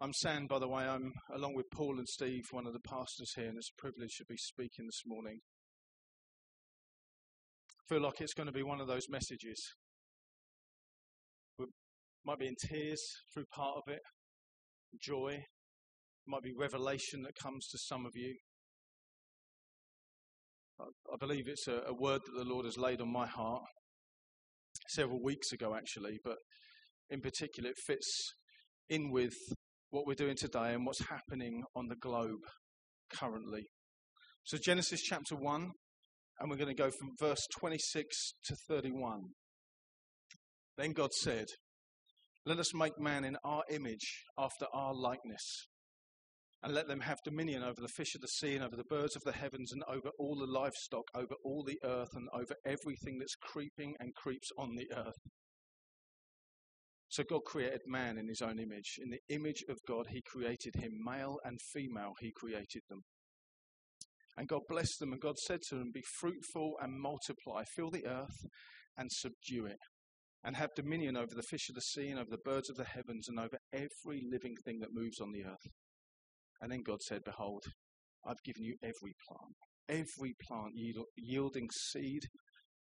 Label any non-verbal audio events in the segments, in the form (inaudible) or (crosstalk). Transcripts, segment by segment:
I'm Sam, by the way. I'm along with Paul and Steve, one of the pastors here, and it's a privilege to be speaking this morning. I feel like it's going to be one of those messages. We might be in tears through part of it, joy, it might be revelation that comes to some of you. I believe it's a, a word that the Lord has laid on my heart several weeks ago, actually, but in particular, it fits in with what we're doing today and what's happening on the globe currently. So, Genesis chapter 1, and we're going to go from verse 26 to 31. Then God said, Let us make man in our image, after our likeness, and let them have dominion over the fish of the sea, and over the birds of the heavens, and over all the livestock, over all the earth, and over everything that's creeping and creeps on the earth. So God created man in his own image. In the image of God, he created him. Male and female, he created them. And God blessed them, and God said to them, Be fruitful and multiply, fill the earth and subdue it, and have dominion over the fish of the sea, and over the birds of the heavens, and over every living thing that moves on the earth. And then God said, Behold, I've given you every plant, every plant yielding seed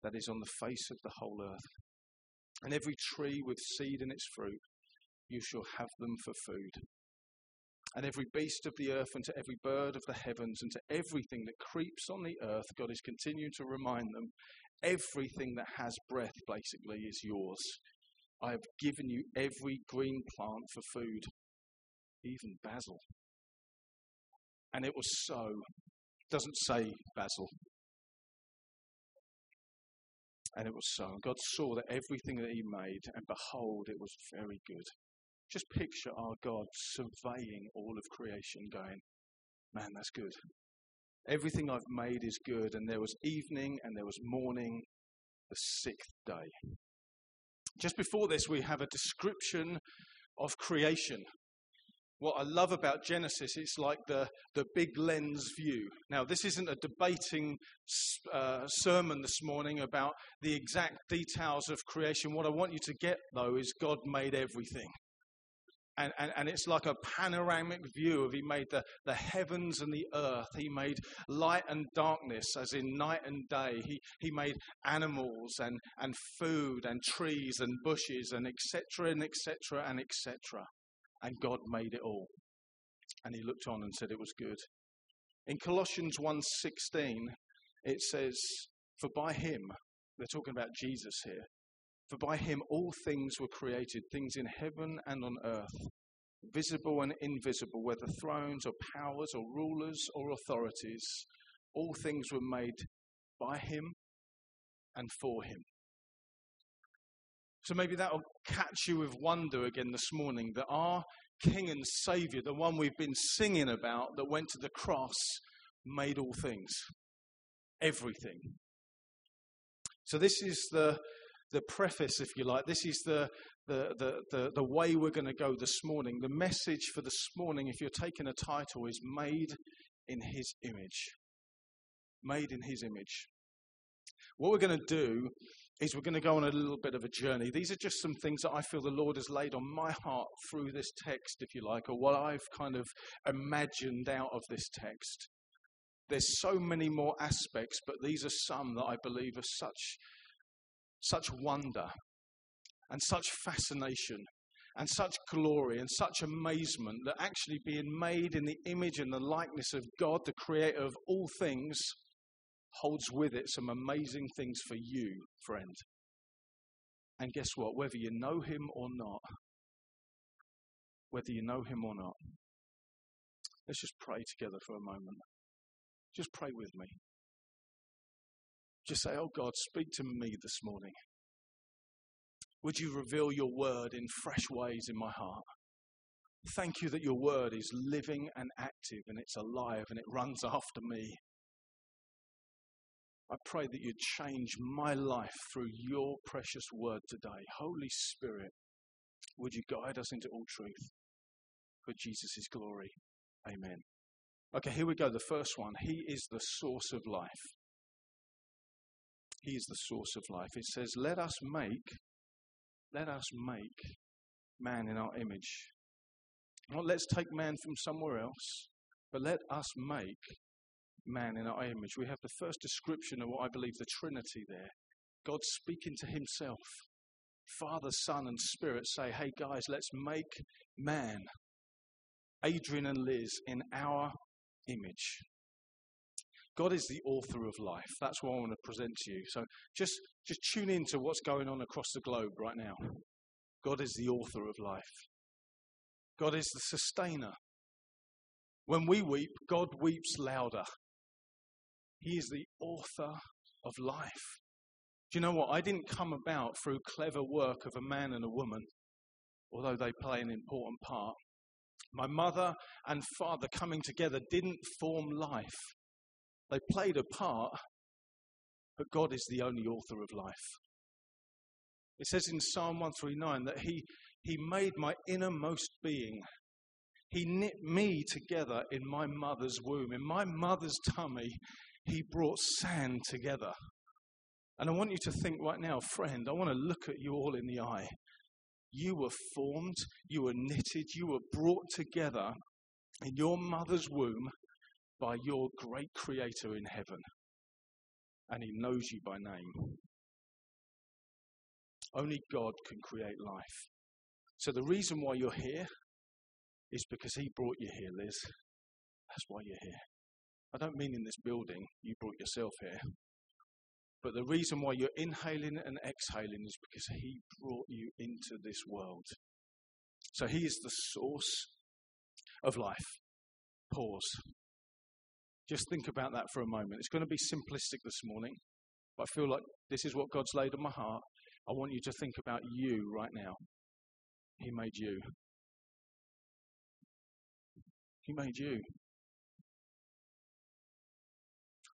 that is on the face of the whole earth and every tree with seed in its fruit, you shall have them for food. And every beast of the earth, and to every bird of the heavens, and to everything that creeps on the earth, God is continuing to remind them everything that has breath, basically, is yours. I have given you every green plant for food, even basil. And it was so. Doesn't say basil, and it was so. And God saw that everything that He made, and behold, it was very good. Just picture our God surveying all of creation, going, Man, that's good. Everything I've made is good. And there was evening and there was morning, the sixth day. Just before this, we have a description of creation what I love about Genesis, it's like the, the big lens view. Now, this isn't a debating uh, sermon this morning about the exact details of creation. What I want you to get, though, is God made everything. And, and, and it's like a panoramic view of He made the, the heavens and the earth. He made light and darkness, as in night and day. He, he made animals and, and food and trees and bushes and etc. and etc. and etc and God made it all. And he looked on and said it was good. In Colossians 1:16 it says for by him they're talking about Jesus here for by him all things were created things in heaven and on earth visible and invisible whether thrones or powers or rulers or authorities all things were made by him and for him so maybe that'll catch you with wonder again this morning that our King and Savior, the one we've been singing about that went to the cross, made all things, everything. So this is the the preface, if you like. This is the the, the, the, the way we're going to go this morning. The message for this morning, if you're taking a title, is Made in His Image. Made in His Image. What we're going to do is we're going to go on a little bit of a journey. These are just some things that I feel the Lord has laid on my heart through this text, if you like, or what I've kind of imagined out of this text. There's so many more aspects, but these are some that I believe are such, such wonder and such fascination and such glory and such amazement that actually being made in the image and the likeness of God, the creator of all things, holds with it some amazing things for you, friend. And guess what? Whether you know him or not, whether you know him or not, let's just pray together for a moment. Just pray with me. Just say, Oh God, speak to me this morning. Would you reveal your word in fresh ways in my heart? Thank you that your word is living and active and it's alive and it runs after me. I pray that you change my life through your precious word today. Holy Spirit, would you guide us into all truth for Jesus' glory? Amen. Okay, here we go. The first one. He is the source of life. He is the source of life. It says, Let us make, let us make man in our image. Not let's take man from somewhere else, but let us make man in our image. We have the first description of what I believe the Trinity there. God speaking to himself. Father, Son, and Spirit say, hey guys, let's make man, Adrian and Liz, in our image. God is the author of life. That's what I want to present to you. So just, just tune in to what's going on across the globe right now. God is the author of life. God is the sustainer. When we weep, God weeps louder. He is the author of life. Do you know what? I didn't come about through clever work of a man and a woman, although they play an important part. My mother and father coming together didn't form life. They played a part, but God is the only author of life. It says in Psalm 139 that he, he made my innermost being. He knit me together in my mother's womb. In my mother's tummy, He brought sand together. And I want you to think right now, friend, I want to look at you all in the eye. You were formed, you were knitted, you were brought together in your mother's womb by your great creator in heaven. And He knows you by name. Only God can create life. So the reason why you're here is because He brought you here, Liz. That's why you're here. I don't mean in this building, you brought yourself here. But the reason why you're inhaling and exhaling is because He brought you into this world. So He is the source of life. Pause. Just think about that for a moment. It's going to be simplistic this morning, but I feel like this is what God's laid on my heart. I want you to think about you right now. He made you. He made you.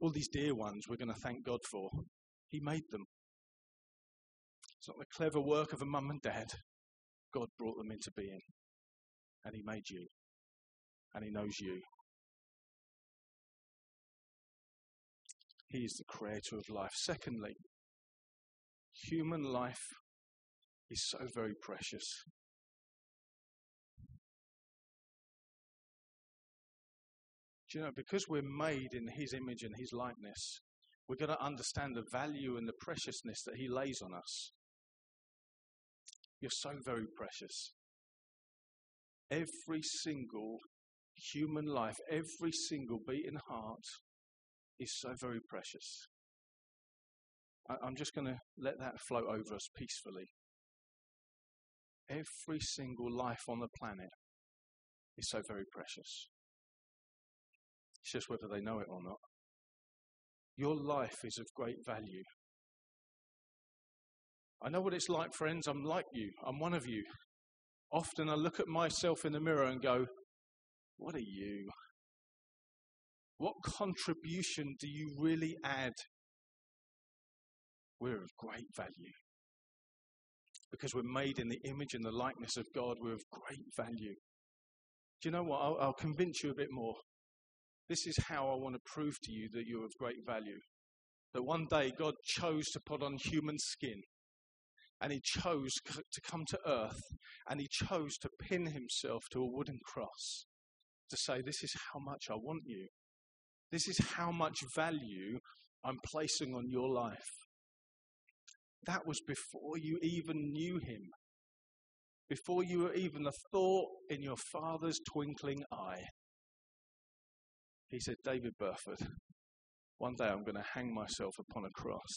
All these dear ones we're going to thank God for. He made them. It's not the clever work of a mum and dad. God brought them into being. And He made you. And He knows you. He is the creator of life. Secondly, human life is so very precious. Do you know, because we're made in His image and His likeness, we're going to understand the value and the preciousness that He lays on us. You're so very precious. Every single human life, every single beating heart is so very precious. I'm just going to let that flow over us peacefully. Every single life on the planet is so very precious. It's just whether they know it or not. Your life is of great value. I know what it's like, friends. I'm like you. I'm one of you. Often I look at myself in the mirror and go, What are you? What contribution do you really add we're of great value. Because we're made in the image and the likeness of God, we're of great value. Do you know what? I'll, I'll convince you a bit more. This is how I want to prove to you that you're of great value. That one day God chose to put on human skin and he chose to come to earth and he chose to pin himself to a wooden cross to say, This is how much I want you. This is how much value I'm placing on your life. That was before you even knew him, before you were even a thought in your father's twinkling eye. He said, David Burford, one day I'm going to hang myself upon a cross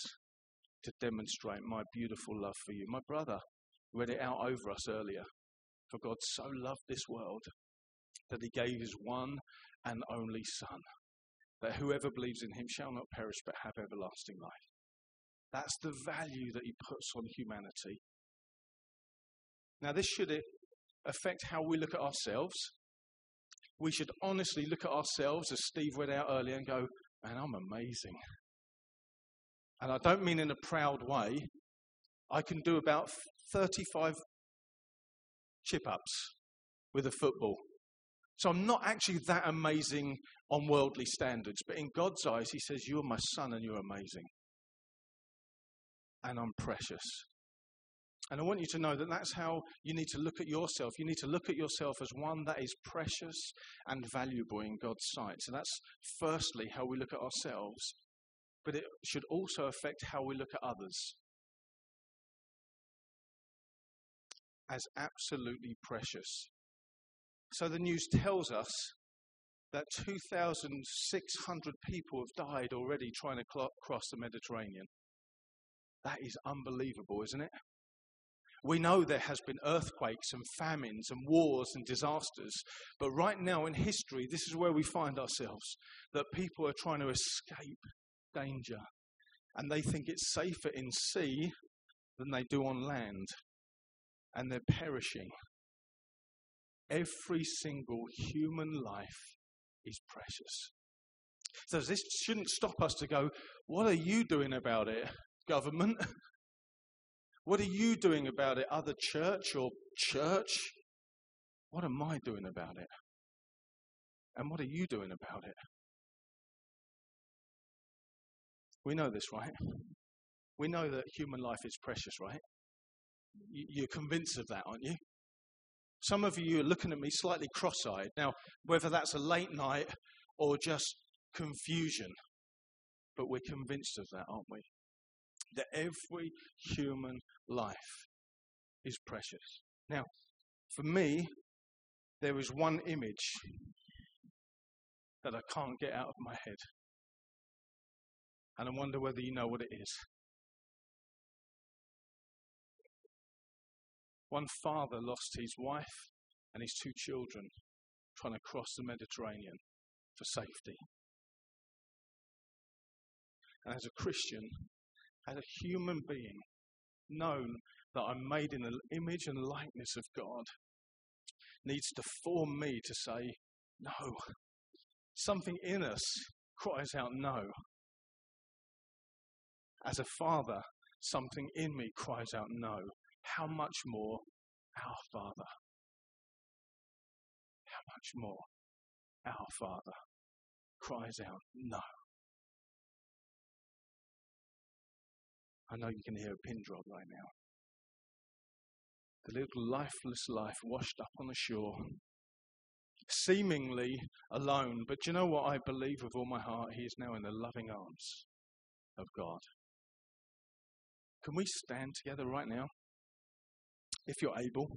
to demonstrate my beautiful love for you. My brother read it out over us earlier. For God so loved this world that he gave his one and only Son, that whoever believes in him shall not perish but have everlasting life. That's the value that he puts on humanity. Now, this should eh, affect how we look at ourselves. We should honestly look at ourselves, as Steve read out earlier, and go, man, I'm amazing. And I don't mean in a proud way. I can do about 35 chip ups with a football. So I'm not actually that amazing on worldly standards, but in God's eyes, He says, You're my son and you're amazing and I'm precious. And I want you to know that that's how you need to look at yourself. You need to look at yourself as one that is precious and valuable in God's sight. So that's firstly how we look at ourselves, but it should also affect how we look at others. As absolutely precious. So the news tells us that 2,600 people have died already trying to cross the Mediterranean. That is unbelievable, isn't it? We know there has been earthquakes and famines and wars and disasters, but right now in history, this is where we find ourselves that people are trying to escape danger and they think it's safer in sea than they do on land, and they're perishing. Every single human life is precious. So this shouldn't stop us to go, What are you doing about it, government? (laughs) What are you doing about it, other church or church? What am I doing about it? And what are you doing about it? We know this, right? We know that human life is precious, right? You're convinced of that, aren't you? Some of you are looking at me slightly cross eyed. Now, whether that's a late night or just confusion, but we're convinced of that, aren't we? That every human life is precious. Now, for me, there is one image that I can't get out of my head. And I wonder whether you know what it is. One father lost his wife and his two children trying to cross the Mediterranean for safety. And as a Christian, as a human being, known that I'm made in the image and likeness of God needs to form me to say, no. Something in us cries out, no. As a father, something in me cries out, no. How much more our Father? How much more our Father cries out, no. I know you can hear a pin drop right now. The little lifeless life washed up on the shore, seemingly alone. But you know what I believe with all my heart? He is now in the loving arms of God. Can we stand together right now? If you're able.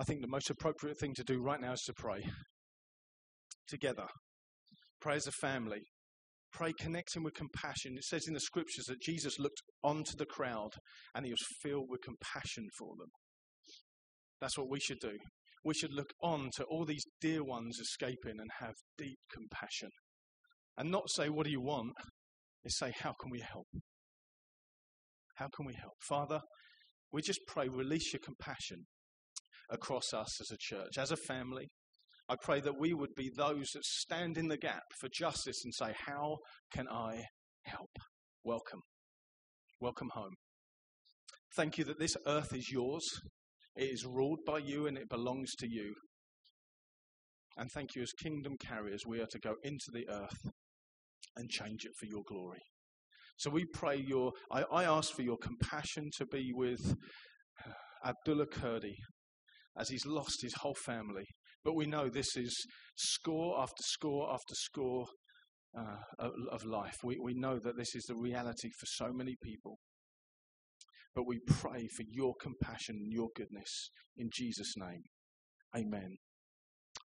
I think the most appropriate thing to do right now is to pray together. Pray as a family. Pray connecting with compassion. It says in the scriptures that Jesus looked onto the crowd and he was filled with compassion for them. That's what we should do. We should look on to all these dear ones escaping and have deep compassion. And not say, What do you want? Is say, How can we help? How can we help? Father, we just pray, release your compassion across us as a church, as a family. I pray that we would be those that stand in the gap for justice and say, How can I help? Welcome. Welcome home. Thank you that this earth is yours. It is ruled by you and it belongs to you. And thank you, as kingdom carriers, we are to go into the earth and change it for your glory. So we pray your, I, I ask for your compassion to be with uh, Abdullah Kurdi, as he's lost his whole family. But we know this is score after score after score uh, of, life. We, we know that this is the reality for so many people. But we pray for your compassion and your goodness in Jesus' name. Amen.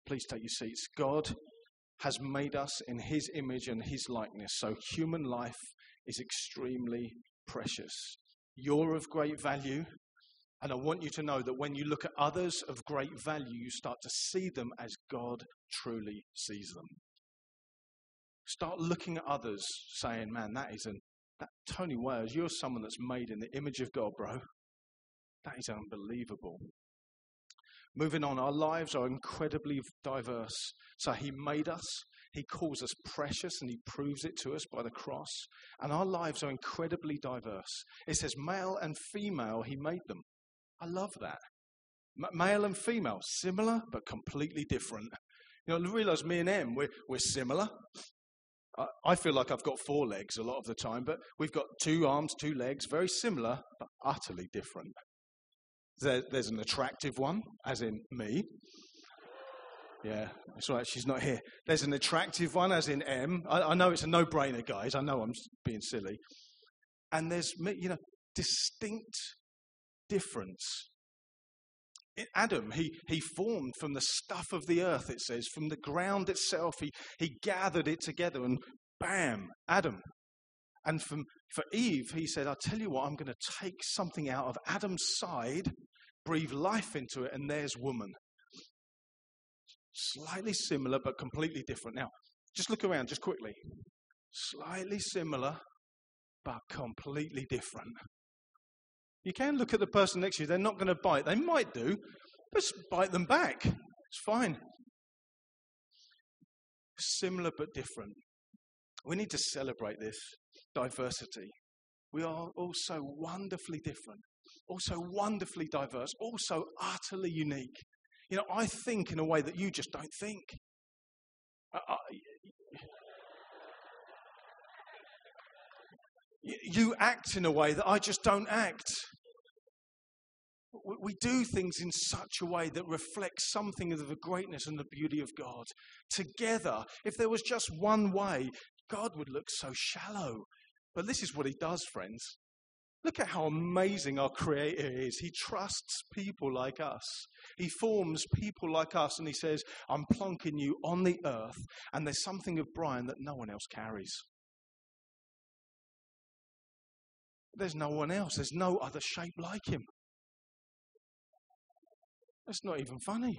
Please take your seats. God has made us in his image and his likeness, so human life is extremely precious. You're of great value, and I want you to know that when you look at others of great value, you start to see them as God truly sees them. Start looking at others saying, man, that is an, that Tony Wales, you're someone that's made in the image of God, bro. That is unbelievable. Moving on, our lives are incredibly diverse. So he made us, he calls us precious, and he proves it to us by the cross. And our lives are incredibly diverse. It says male and female, he made them. I love that. Em- male and female, similar but completely different. You know, realize me and Em, we're, we're similar. I, I feel like I've got four legs a lot of the time, but we've got two arms, two legs, very similar, but utterly different. There, there's an attractive one, as in me. Yeah, that's right. She's not here. There's an attractive one, as in M. I, I know it's a no-brainer, guys. I know I'm being silly. And there's, you know, distinct difference. Adam, he, he formed from the stuff of the earth, it says, from the ground itself. He, he gathered it together and bam, Adam. And from, for Eve, he said, I'll tell you what, I'm going to take something out of Adam's side, breathe life into it, and there's woman. Slightly similar, but completely different. Now, just look around, just quickly. Slightly similar, but completely different. You can look at the person next to you, they're not going to bite. They might do, but bite them back. It's fine. Similar but different. We need to celebrate this diversity. We are all so wonderfully different, also wonderfully diverse, also utterly unique. You know, I think in a way that you just don't think. I, you act in a way that I just don't act. We do things in such a way that reflects something of the greatness and the beauty of God. Together, if there was just one way, God would look so shallow. But this is what He does, friends. Look at how amazing our Creator is. He trusts people like us. He forms people like us, and He says, I'm plonking you on the earth, and there's something of Brian that no one else carries. There's no one else. There's no other shape like him. That's not even funny.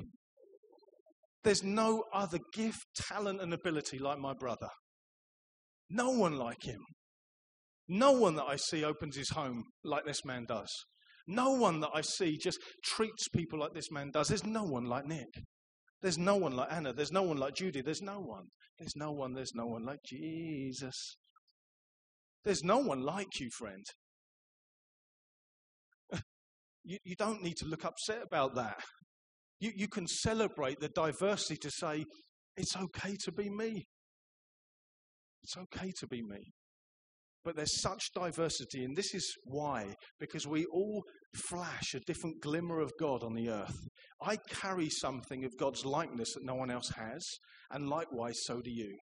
There's no other gift, talent, and ability like my brother. No one like him. No one that I see opens his home like this man does. No one that I see just treats people like this man does. There's no one like Nick. There's no one like Anna. There's no one like Judy. There's no one. There's no one. There's no one like Jesus. There's no one like you, friend. You, you don't need to look upset about that. You, you can celebrate the diversity to say, it's okay to be me. It's okay to be me. But there's such diversity, and this is why, because we all flash a different glimmer of God on the earth. I carry something of God's likeness that no one else has, and likewise, so do you.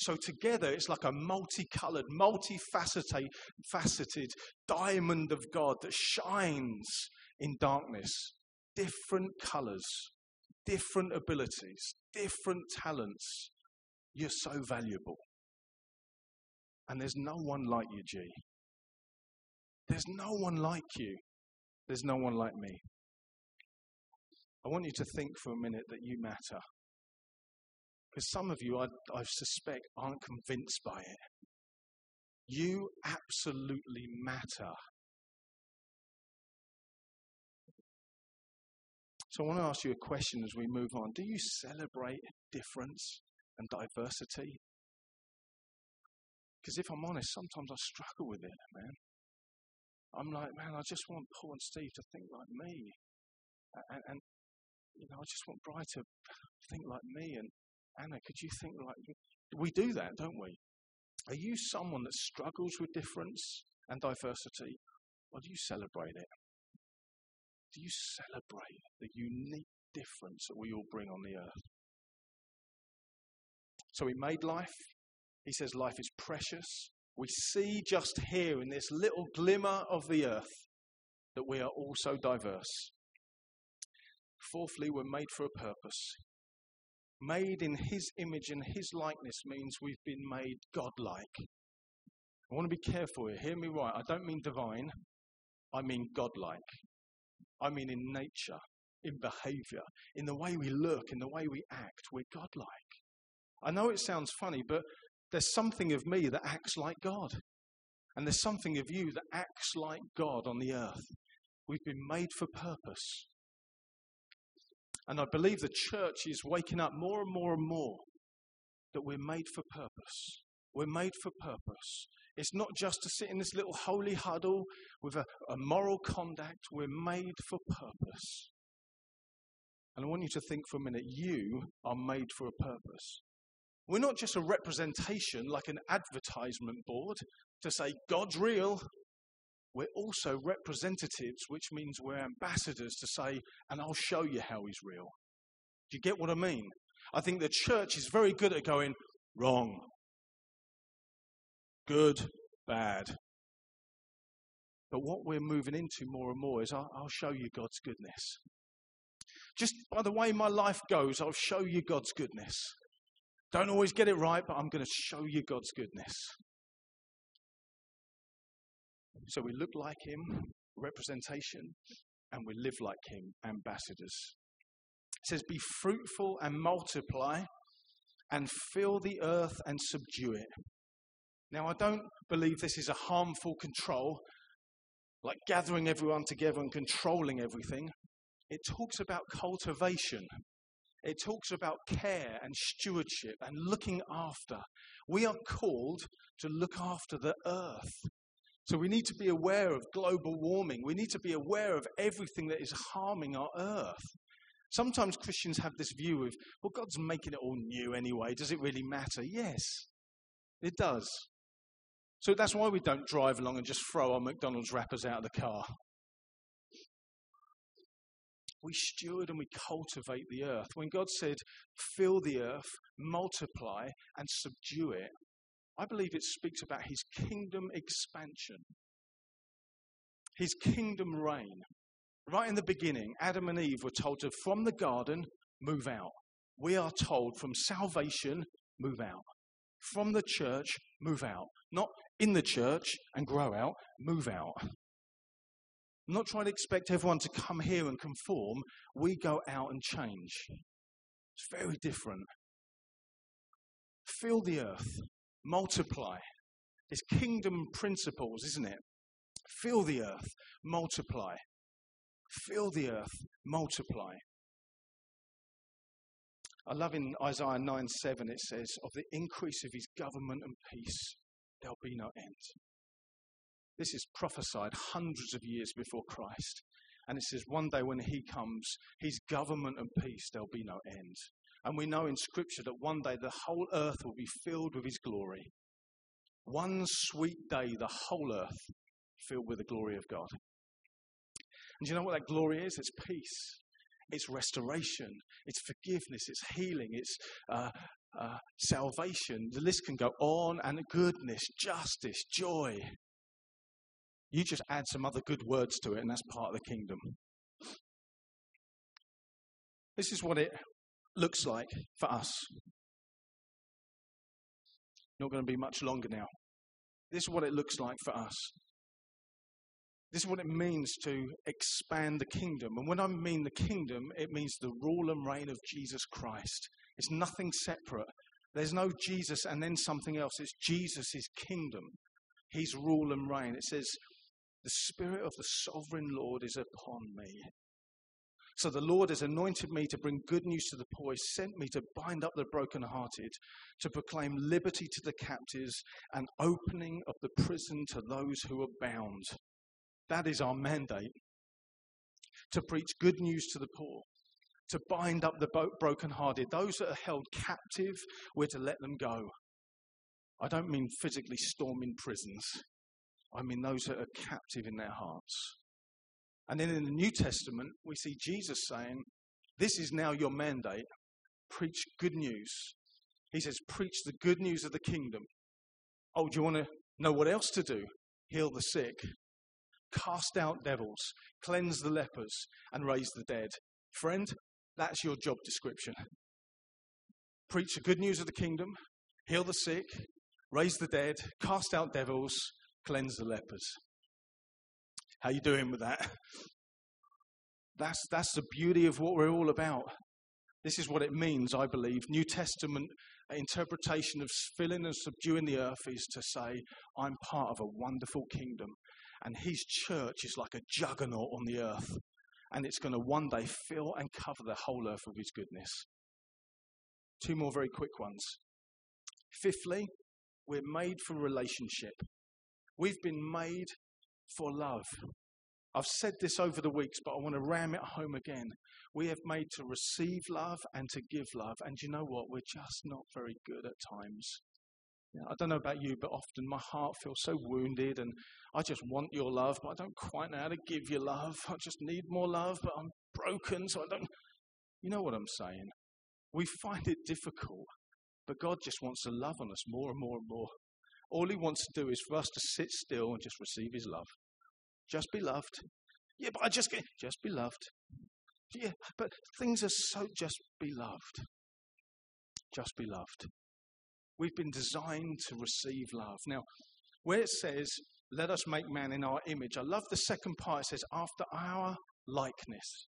So together, it's like a multicolored, multifaceted faceted diamond of God that shines in darkness. Different colors, different abilities, different talents. You're so valuable. And there's no one like you, G. There's no one like you. There's no one like me. I want you to think for a minute that you matter. Because some of you, I, I suspect, aren't convinced by it. You absolutely matter. So I want to ask you a question as we move on. Do you celebrate difference and diversity? Because if I'm honest, sometimes I struggle with it, man. I'm like, man, I just want Paul and Steve to think like me. And, and you know, I just want Bri to think like me. And Anna, could you think like we do that, don't we? Are you someone that struggles with difference and diversity, or do you celebrate it? Do you celebrate the unique difference that we all bring on the earth? So he made life. He says life is precious. We see just here in this little glimmer of the earth that we are all so diverse. Fourthly, we're made for a purpose made in his image and his likeness means we've been made godlike. I want to be careful here. Hear me right. I don't mean divine, I mean godlike. I mean in nature, in behavior, in the way we look, in the way we act. We're godlike. I know it sounds funny, but there's something of me that acts like God. And there's something of you that acts like God on the earth. We've been made for purpose. And I believe the church is waking up more and more and more that we're made for purpose. We're made for purpose. It's not just to sit in this little holy huddle with a, a moral conduct. We're made for purpose. And I want you to think for a minute you are made for a purpose. We're not just a representation like an advertisement board to say God's real. We're also representatives, which means we're ambassadors to say, and I'll show you how he's real. Do you get what I mean? I think the church is very good at going wrong, good, bad. But what we're moving into more and more is I'll, I'll show you God's goodness. Just by the way my life goes, I'll show you God's goodness. Don't always get it right, but I'm going to show you God's goodness. So we look like Him, representation, and we live like Him, ambassadors. It says, Be fruitful and multiply, and fill the earth and subdue it. Now, I don't believe this is a harmful control, like gathering everyone together and controlling everything. It talks about cultivation. It talks about care and stewardship and looking after. We are called to look after the earth. So we need to be aware of global warming. We need to be aware of everything that is harming our earth. Sometimes Christians have this view of, well, God's making it all new anyway. Does it really matter? Yes, it does. So that's why we don't drive along and just throw our McDonald's wrappers out of the car. We steward and we cultivate the earth. When God said, fill the earth, multiply, and subdue it, I believe it speaks about his kingdom expansion, his kingdom reign. Right in the beginning, Adam and Eve were told to, from the garden, move out. We are told from salvation, move out. From the church, move out. Not in the church and grow out, move out. I'm not trying to expect everyone to come here and conform. We go out and change. It's very different. Fill the earth, multiply. It's kingdom principles, isn't it? Fill the earth, multiply. Fill the earth, multiply. I love in Isaiah 9 7, it says, Of the increase of his government and peace, there'll be no end. This is prophesied hundreds of years before Christ. And it says, one day when he comes, his government and peace, there'll be no end. And we know in Scripture that one day the whole earth will be filled with his glory. One sweet day, the whole earth filled with the glory of God. And do you know what that glory is? It's peace, it's restoration, it's forgiveness, it's healing, it's uh, uh, salvation. The list can go on and goodness, justice, joy. You just add some other good words to it, and that's part of the kingdom. This is what it looks like for us. Not going to be much longer now. This is what it looks like for us. This is what it means to expand the kingdom. And when I mean the kingdom, it means the rule and reign of Jesus Christ. It's nothing separate. There's no Jesus and then something else. It's Jesus' kingdom, his rule and reign. It says, The Spirit of the sovereign Lord is upon me. So the Lord has anointed me to bring good news to the poor. He sent me to bind up the brokenhearted, to proclaim liberty to the captives, and opening of the prison to those who are bound. That is our mandate. To preach good news to the poor, to bind up the brokenhearted. Those that are held captive, we're to let them go. I don't mean physically storming prisons, I mean those that are captive in their hearts. And then in the New Testament, we see Jesus saying, This is now your mandate. Preach good news. He says, Preach the good news of the kingdom. Oh, do you want to know what else to do? Heal the sick, cast out devils, cleanse the lepers, and raise the dead. Friend, that's your job description. Preach the good news of the kingdom, heal the sick, raise the dead, cast out devils, cleanse the lepers. How you doing with that? (laughs) That's, that's the beauty of what we're all about. This is what it means, I believe. New Testament interpretation of filling and subduing the earth is to say, I'm part of a wonderful kingdom. And his church is like a juggernaut on the earth. And it's going to one day fill and cover the whole earth with his goodness. Two more very quick ones. Fifthly, we're made for relationship. We've been made for love. I've said this over the weeks, but I want to ram it home again. We have made to receive love and to give love. And you know what? We're just not very good at times. I don't know about you, but often my heart feels so wounded and I just want your love, but I don't quite know how to give you love. I just need more love, but I'm broken, so I don't. You know what I'm saying? We find it difficult, but God just wants to love on us more and more and more. All He wants to do is for us to sit still and just receive His love. Just be loved. Yeah, but I just get, just be loved. Yeah, but things are so just be loved. Just be loved. We've been designed to receive love. Now, where it says, let us make man in our image, I love the second part. It says, after our likeness.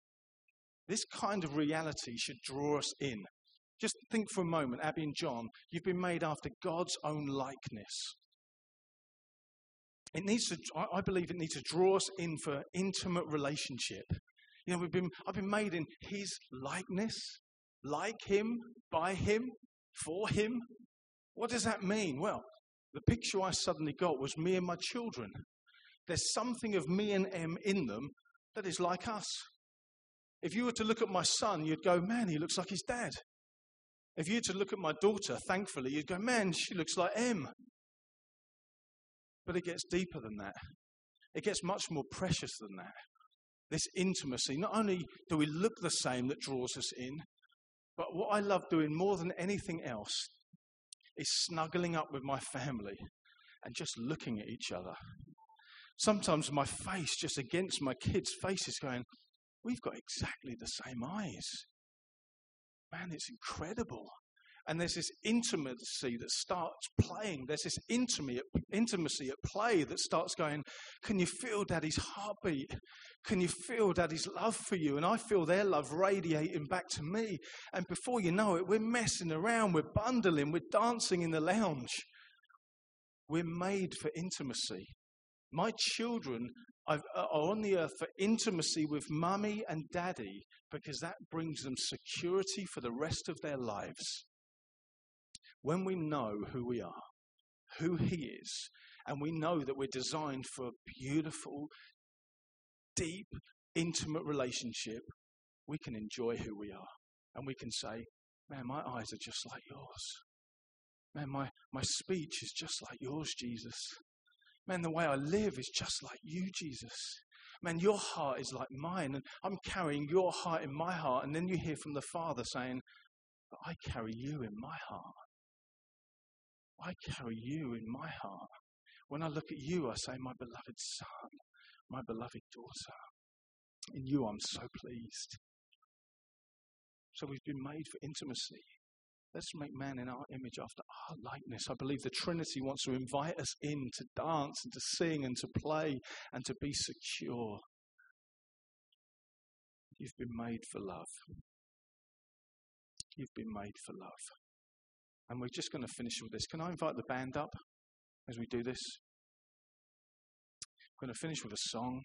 This kind of reality should draw us in. Just think for a moment, Abby and John, you've been made after God's own likeness. It needs to, I believe it needs to draw us in for intimate relationship. You know, we've been, I've been made in His likeness, like Him, by Him, for Him. What does that mean? Well, the picture I suddenly got was me and my children. There's something of me and Em in them that is like us. If you were to look at my son, you'd go, man, he looks like his dad. If you were to look at my daughter, thankfully, you'd go, man, she looks like Em. But it gets deeper than that. It gets much more precious than that. This intimacy, not only do we look the same that draws us in, but what I love doing more than anything else is snuggling up with my family and just looking at each other. Sometimes my face just against my kids' faces going, We've got exactly the same eyes. Man, it's incredible. And there's this intimacy that starts playing. There's this intimacy at play that starts going, Can you feel daddy's heartbeat? Can you feel daddy's love for you? And I feel their love radiating back to me. And before you know it, we're messing around, we're bundling, we're dancing in the lounge. We're made for intimacy. My children uh, are on the earth for intimacy with mummy and daddy because that brings them security for the rest of their lives when we know who we are, who He is, and we know that we're designed for a beautiful, deep, intimate relationship, we can enjoy who we are. And we can say, Man, my eyes are just like yours. Man, my, my speech is just like yours, Jesus. Man, the way I live is just like you, Jesus. Man, your heart is like mine, and I'm carrying your heart in my heart. And then you hear from the Father saying, But I carry you in my heart. I carry you in my heart. When I look at you, I say, My beloved son, my beloved daughter. In you, I'm so pleased. So we've been made for intimacy. Let's make man in our image after our likeness. I believe the Trinity wants to invite us in to dance and to sing and to play and to be secure. You've been made for love. You've been made for love. And we're just going to finish with this. Can I invite the band up as we do this? We're going to finish with a song.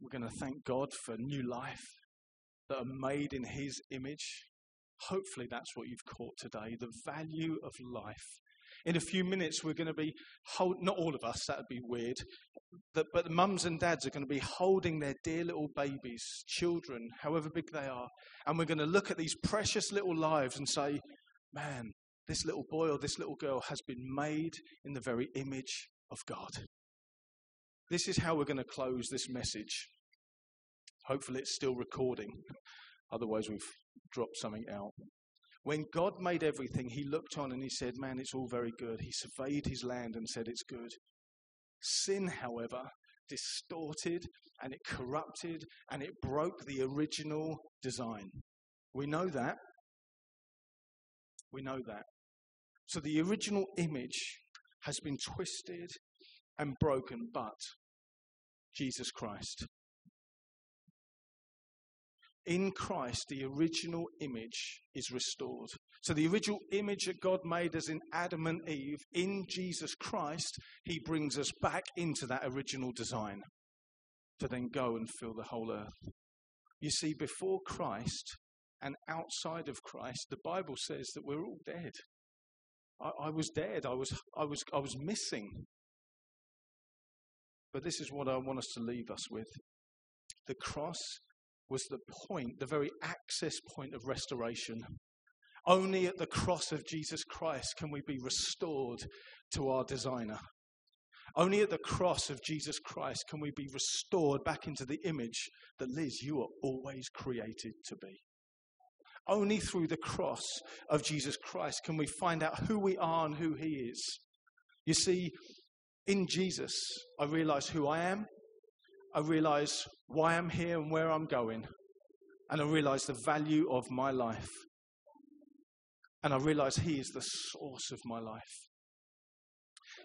We're going to thank God for new life that are made in His image. Hopefully, that's what you've caught today the value of life. In a few minutes, we're going to be, hold, not all of us, that would be weird, but, but the mums and dads are going to be holding their dear little babies, children, however big they are. And we're going to look at these precious little lives and say, man, this little boy or this little girl has been made in the very image of God. This is how we're going to close this message. Hopefully, it's still recording. (laughs) Otherwise, we've dropped something out. When God made everything, he looked on and he said, Man, it's all very good. He surveyed his land and said, It's good. Sin, however, distorted and it corrupted and it broke the original design. We know that we know that. So the original image has been twisted and broken, but Jesus Christ. In Christ, the original image is restored. So, the original image that God made us in Adam and Eve, in Jesus Christ, He brings us back into that original design to then go and fill the whole earth. You see, before Christ, and outside of Christ, the Bible says that we're all dead. I, I was dead. I was, I was, I was missing. but this is what I want us to leave us with. The cross was the point, the very access point of restoration. Only at the cross of Jesus Christ can we be restored to our designer. Only at the cross of Jesus Christ can we be restored back into the image that, Liz, you are always created to be. Only through the cross of Jesus Christ can we find out who we are and who He is. You see, in Jesus, I realize who I am, I realize why I'm here and where I'm going, and I realize the value of my life. And I realize He is the source of my life.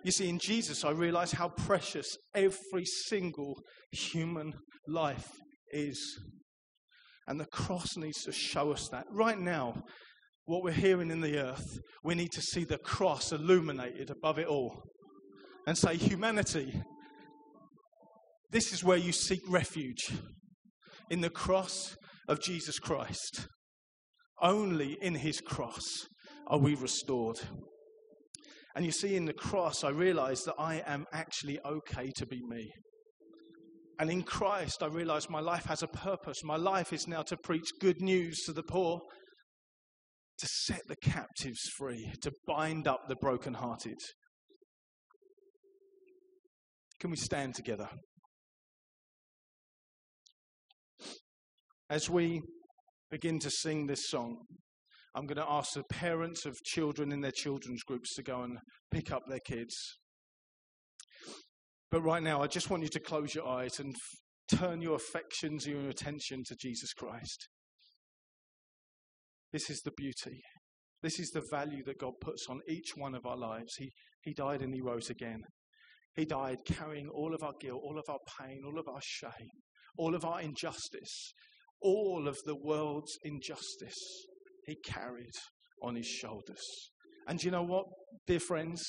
You see, in Jesus, I realize how precious every single human life is. And the cross needs to show us that. Right now, what we're hearing in the earth, we need to see the cross illuminated above it all and say, Humanity, this is where you seek refuge in the cross of Jesus Christ. Only in his cross are we restored. And you see, in the cross, I realize that I am actually okay to be me. And in Christ, I realized my life has a purpose. My life is now to preach good news to the poor, to set the captives free, to bind up the brokenhearted. Can we stand together? As we begin to sing this song, I'm going to ask the parents of children in their children's groups to go and pick up their kids. But right now, I just want you to close your eyes and f- turn your affections, and your attention to Jesus Christ. This is the beauty. This is the value that God puts on each one of our lives. He, he died and He rose again. He died carrying all of our guilt, all of our pain, all of our shame, all of our injustice, all of the world's injustice he carried on his shoulders. And you know what, dear friends?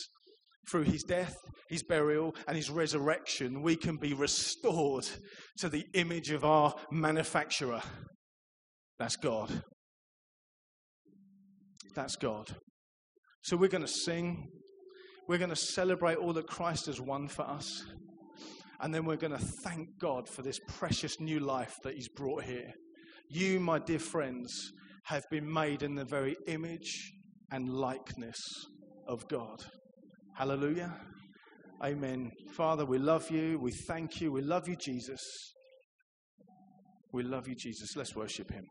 Through his death, his burial, and his resurrection, we can be restored to the image of our manufacturer. That's God. That's God. So we're going to sing. We're going to celebrate all that Christ has won for us. And then we're going to thank God for this precious new life that He's brought here. You, my dear friends, have been made in the very image and likeness of God. Hallelujah. Amen. Father, we love you. We thank you. We love you, Jesus. We love you, Jesus. Let's worship him.